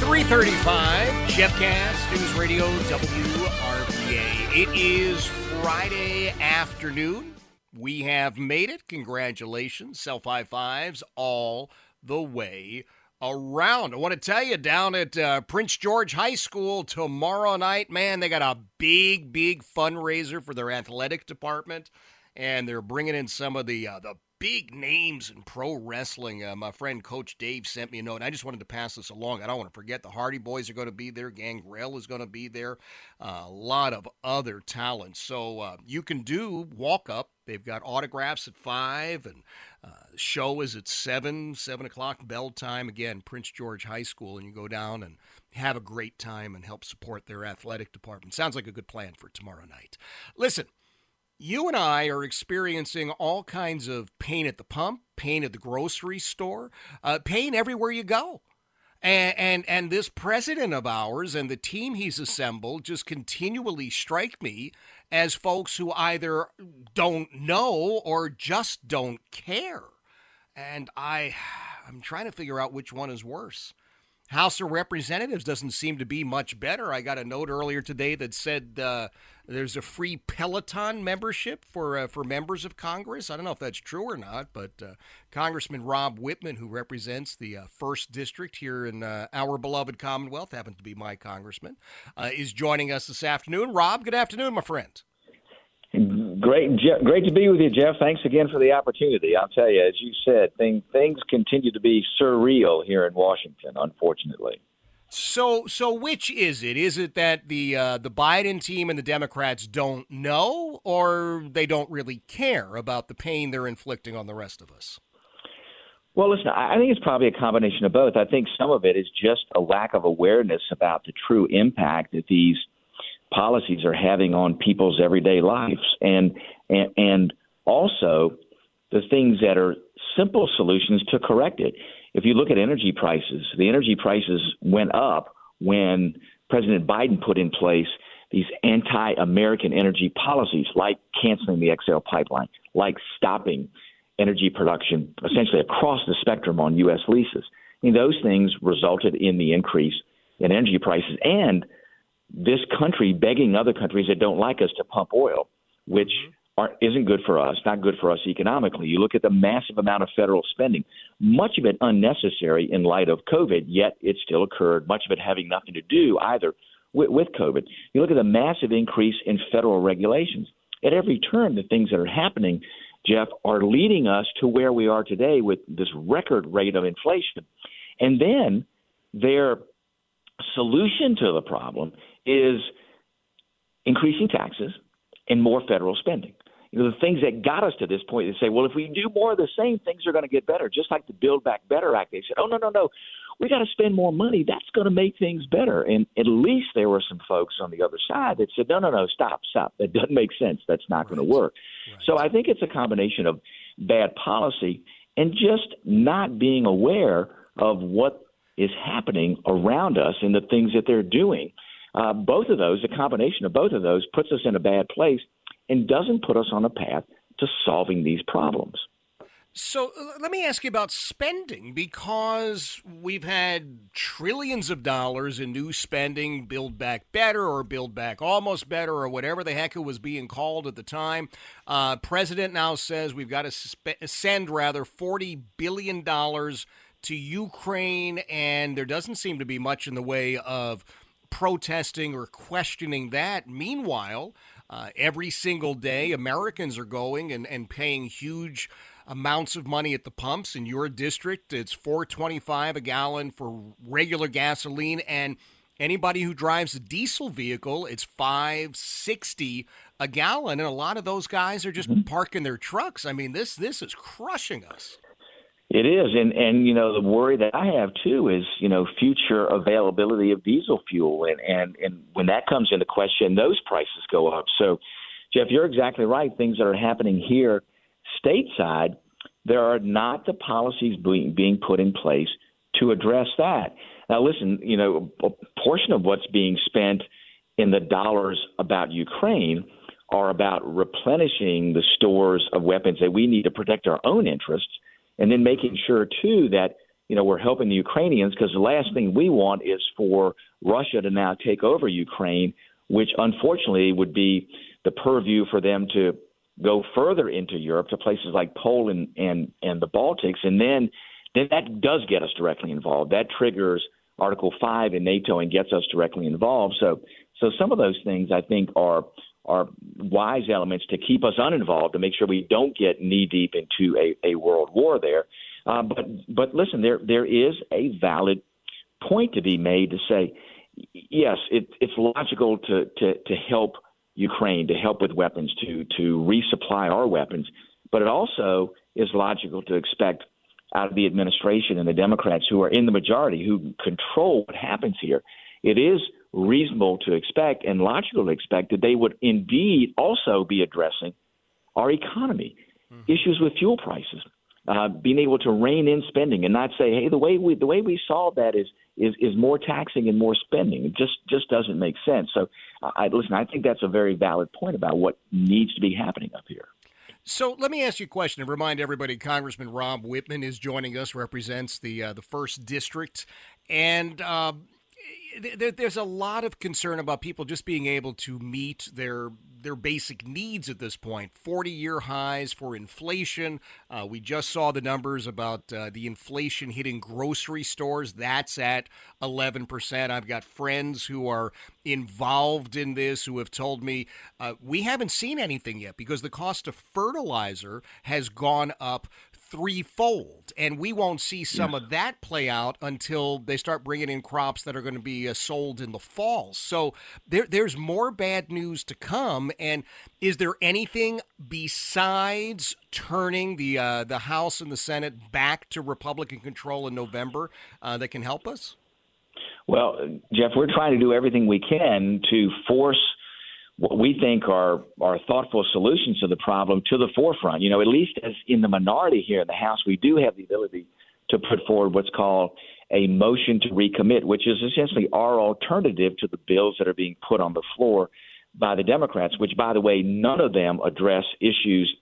335, Jeff Katz, News Radio, WRVA. It is Friday afternoon. We have made it. Congratulations. Self high fives all the way around. I want to tell you, down at uh, Prince George High School tomorrow night, man, they got a big, big fundraiser for their athletic department. And they're bringing in some of the uh, the big names in pro wrestling. Uh, my friend Coach Dave sent me a note, and I just wanted to pass this along. I don't want to forget the Hardy Boys are going to be there. Gangrel is going to be there. Uh, a lot of other talent. So uh, you can do walk up. They've got autographs at five, and uh, the show is at seven, seven o'clock bell time. Again, Prince George High School, and you go down and have a great time and help support their athletic department. Sounds like a good plan for tomorrow night. Listen you and I are experiencing all kinds of pain at the pump, pain at the grocery store, uh, pain everywhere you go. And, and and this president of ours and the team he's assembled just continually strike me as folks who either don't know or just don't care. And I I'm trying to figure out which one is worse. House of Representatives doesn't seem to be much better. I got a note earlier today that said uh, there's a free Peloton membership for uh, for members of Congress. I don't know if that's true or not, but uh, Congressman Rob Wittman, who represents the uh, first district here in uh, our beloved Commonwealth, happens to be my congressman, uh, is joining us this afternoon. Rob, good afternoon, my friend. Great, great to be with you, Jeff. Thanks again for the opportunity. I'll tell you, as you said, thing, things continue to be surreal here in Washington, unfortunately. So, so which is it? Is it that the uh, the Biden team and the Democrats don't know, or they don't really care about the pain they're inflicting on the rest of us? Well, listen, I think it's probably a combination of both. I think some of it is just a lack of awareness about the true impact that these policies are having on people's everyday lives, and and, and also the things that are simple solutions to correct it. If you look at energy prices, the energy prices went up when President Biden put in place these anti-American energy policies, like canceling the XL pipeline, like stopping energy production essentially across the spectrum on U.S. leases. I mean, those things resulted in the increase in energy prices and this country begging other countries that don't like us to pump oil, which mm-hmm. aren't, isn't good for us, not good for us economically. You look at the massive amount of federal spending, much of it unnecessary in light of COVID, yet it still occurred, much of it having nothing to do either with, with COVID. You look at the massive increase in federal regulations. At every turn, the things that are happening, Jeff, are leading us to where we are today with this record rate of inflation. And then their solution to the problem is increasing taxes and more federal spending. You know, the things that got us to this point, they say, well, if we do more of the same, things are going to get better. Just like the Build Back Better Act, they said, oh, no, no, no, we got to spend more money. That's going to make things better. And at least there were some folks on the other side that said, no, no, no, stop, stop. That doesn't make sense. That's not right. going to work. Right. So I think it's a combination of bad policy and just not being aware of what is happening around us and the things that they're doing uh, both of those, a combination of both of those, puts us in a bad place and doesn't put us on a path to solving these problems. So let me ask you about spending because we've had trillions of dollars in new spending, Build Back Better or Build Back Almost Better or whatever the heck it was being called at the time. Uh, President now says we've got to send rather $40 billion to Ukraine, and there doesn't seem to be much in the way of protesting or questioning that. Meanwhile, uh, every single day, Americans are going and, and paying huge amounts of money at the pumps in your district. It's 425 a gallon for regular gasoline and anybody who drives a diesel vehicle, it's 560 a gallon and a lot of those guys are just mm-hmm. parking their trucks. I mean, this this is crushing us. It is, and and you know the worry that I have too is you know future availability of diesel fuel, and and and when that comes into question, those prices go up. So, Jeff, you're exactly right. Things that are happening here stateside, there are not the policies being, being put in place to address that. Now, listen, you know, a portion of what's being spent in the dollars about Ukraine are about replenishing the stores of weapons that we need to protect our own interests, and then making sure too that you know we're helping the Ukrainians because the last thing we want is for Russia to now take over Ukraine, which unfortunately would be the purview for them to go further into Europe to places like Poland and and the Baltics, and then then that does get us directly involved. That triggers Article Five in NATO and gets us directly involved. So so some of those things I think are are wise elements to keep us uninvolved to make sure we don't get knee deep into a, a world war there. Uh, but but listen, there there is a valid point to be made to say yes, it, it's logical to to to help Ukraine to help with weapons, to to resupply our weapons. But it also is logical to expect out of the administration and the Democrats who are in the majority, who control what happens here, it is reasonable to expect and logical to expect that they would indeed also be addressing our economy, mm-hmm. issues with fuel prices, uh, being able to rein in spending and not say, hey, the way we the way we solve that is is is more taxing and more spending. It just just doesn't make sense. So, I listen. I think that's a very valid point about what needs to be happening up here. So let me ask you a question and remind everybody: Congressman Rob Wittman is joining us, represents the uh, the first district, and. Uh, there's a lot of concern about people just being able to meet their their basic needs at this point. 40 year highs for inflation. Uh, we just saw the numbers about uh, the inflation hitting grocery stores. That's at 11%. I've got friends who are involved in this who have told me uh, we haven't seen anything yet because the cost of fertilizer has gone up threefold. And we won't see some yeah. of that play out until they start bringing in crops that are going to be uh, sold in the fall. So there, there's more bad news to come. And is there anything besides turning the uh, the House and the Senate back to Republican control in November uh, that can help us? Well, Jeff, we're trying to do everything we can to force what we think are are thoughtful solutions to the problem to the forefront. You know, at least as in the minority here in the House, we do have the ability to put forward what's called a motion to recommit, which is essentially our alternative to the bills that are being put on the floor by the Democrats, which, by the way, none of them address issues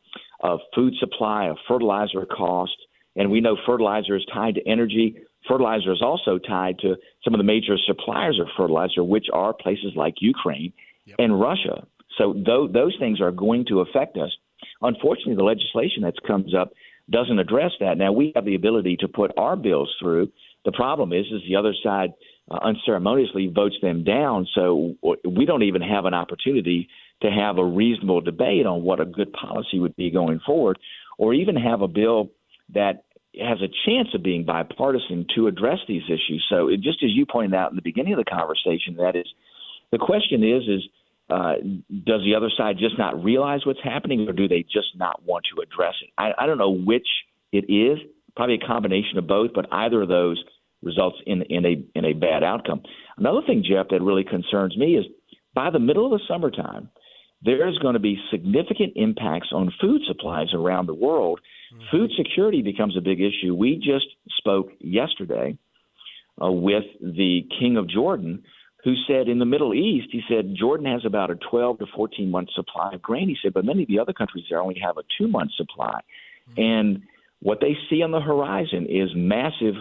of food supply, of fertilizer cost. And we know fertilizer is tied to energy. Fertilizer is also tied to some of the major suppliers of fertilizer, which are places like Ukraine yep. and Russia. So th- those things are going to affect us. Unfortunately, the legislation that comes up doesn't address that. Now we have the ability to put our bills through. The problem is, is the other side uh, unceremoniously votes them down. So we don't even have an opportunity to have a reasonable debate on what a good policy would be going forward, or even have a bill that has a chance of being bipartisan to address these issues. So, it, just as you pointed out in the beginning of the conversation, that is the question is, is uh, does the other side just not realize what's happening, or do they just not want to address it? I, I don't know which it is. Probably a combination of both, but either of those results in in a in a bad outcome. Another thing, Jeff, that really concerns me is by the middle of the summertime, there's going to be significant impacts on food supplies around the world. Mm-hmm. Food security becomes a big issue. We just spoke yesterday uh, with the King of Jordan who said in the Middle East, he said Jordan has about a 12 to 14 month supply of grain. He said, but many of the other countries there only have a two month supply. Mm-hmm. And what they see on the horizon is massive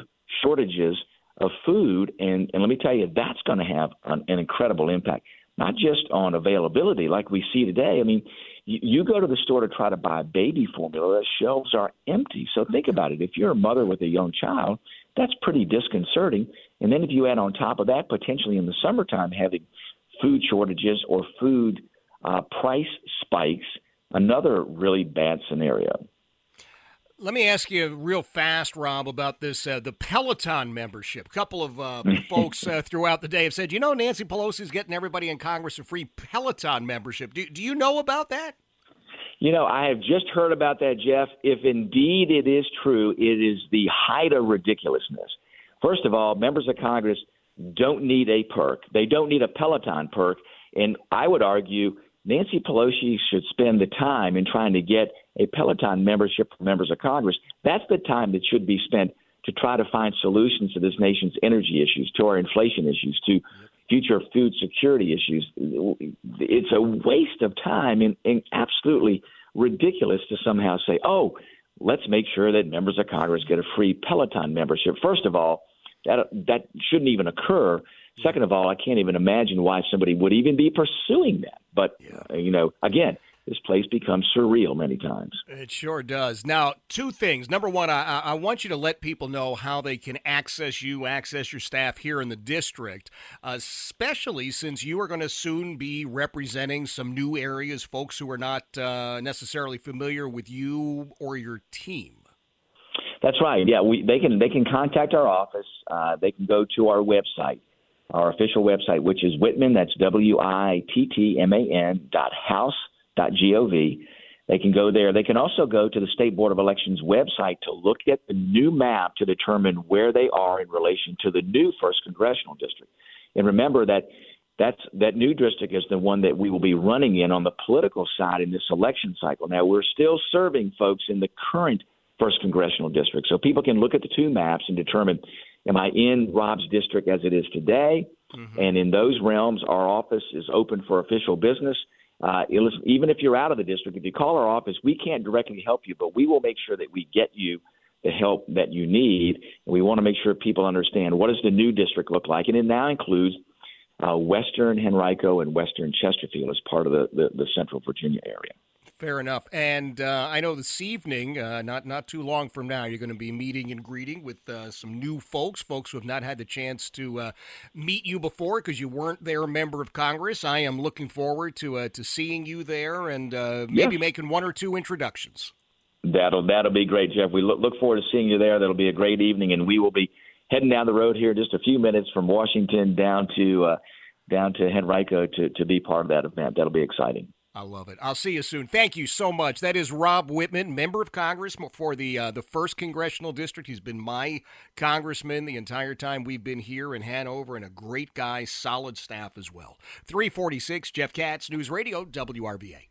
shortages of food. And, and let me tell you, that's going to have an, an incredible impact, not just on availability like we see today. I mean, you, you go to the store to try to buy baby formula, the shelves are empty. So think about it. If you're a mother with a young child, that's pretty disconcerting. And then if you add on top of that, potentially in the summertime, having food shortages or food uh, price spikes, another really bad scenario. Let me ask you real fast, Rob, about this uh, the Peloton membership. A couple of uh, folks uh, throughout the day have said, you know, Nancy Pelosi is getting everybody in Congress a free Peloton membership. Do, do you know about that? You know, I have just heard about that, Jeff. If indeed it is true, it is the height of ridiculousness. First of all, members of Congress don't need a perk. They don't need a Peloton perk. And I would argue Nancy Pelosi should spend the time in trying to get a Peloton membership for members of Congress. That's the time that should be spent to try to find solutions to this nation's energy issues, to our inflation issues, to future food security issues. It's a waste of time and, and absolutely ridiculous to somehow say, oh, let's make sure that members of Congress get a free Peloton membership. First of all, that that shouldn't even occur. Second of all, I can't even imagine why somebody would even be pursuing that. But yeah. you know, again, this place becomes surreal many times. It sure does. Now, two things. Number one, I, I, want you to let people know how they can access you, access your staff here in the district, especially since you are going to soon be representing some new areas, folks who are not uh, necessarily familiar with you or your team. That's right. Yeah, we, they can they can contact our office. Uh, they can go to our website, our official website, which is Wittman. That's W I T T M A N dot house gov. They can go there. They can also go to the State Board of Elections website to look at the new map to determine where they are in relation to the new first congressional district. And remember that that's that new district is the one that we will be running in on the political side in this election cycle. Now we're still serving folks in the current first congressional district. So people can look at the two maps and determine am I in Rob's district as it is today? Mm-hmm. And in those realms, our office is open for official business. Uh, even if you're out of the district, if you call our office, we can't directly help you, but we will make sure that we get you the help that you need. And we want to make sure people understand what does the new district look like, and it now includes uh, Western Henrico and Western Chesterfield as part of the, the, the Central Virginia area. Fair enough. And uh, I know this evening, uh, not not too long from now, you're going to be meeting and greeting with uh, some new folks, folks who have not had the chance to uh, meet you before because you weren't there a member of Congress. I am looking forward to uh, to seeing you there and uh, maybe yes. making one or two introductions. That'll that'll be great, Jeff. We look look forward to seeing you there. That'll be a great evening, and we will be heading down the road here in just a few minutes from Washington down to down to Henrico to to be part of that event. That'll be exciting. I love it. I'll see you soon. Thank you so much. That is Rob Wittman, member of Congress for the uh, the first congressional district. He's been my congressman the entire time we've been here in Hanover, and a great guy, solid staff as well. Three forty six. Jeff Katz, News Radio, WRVA.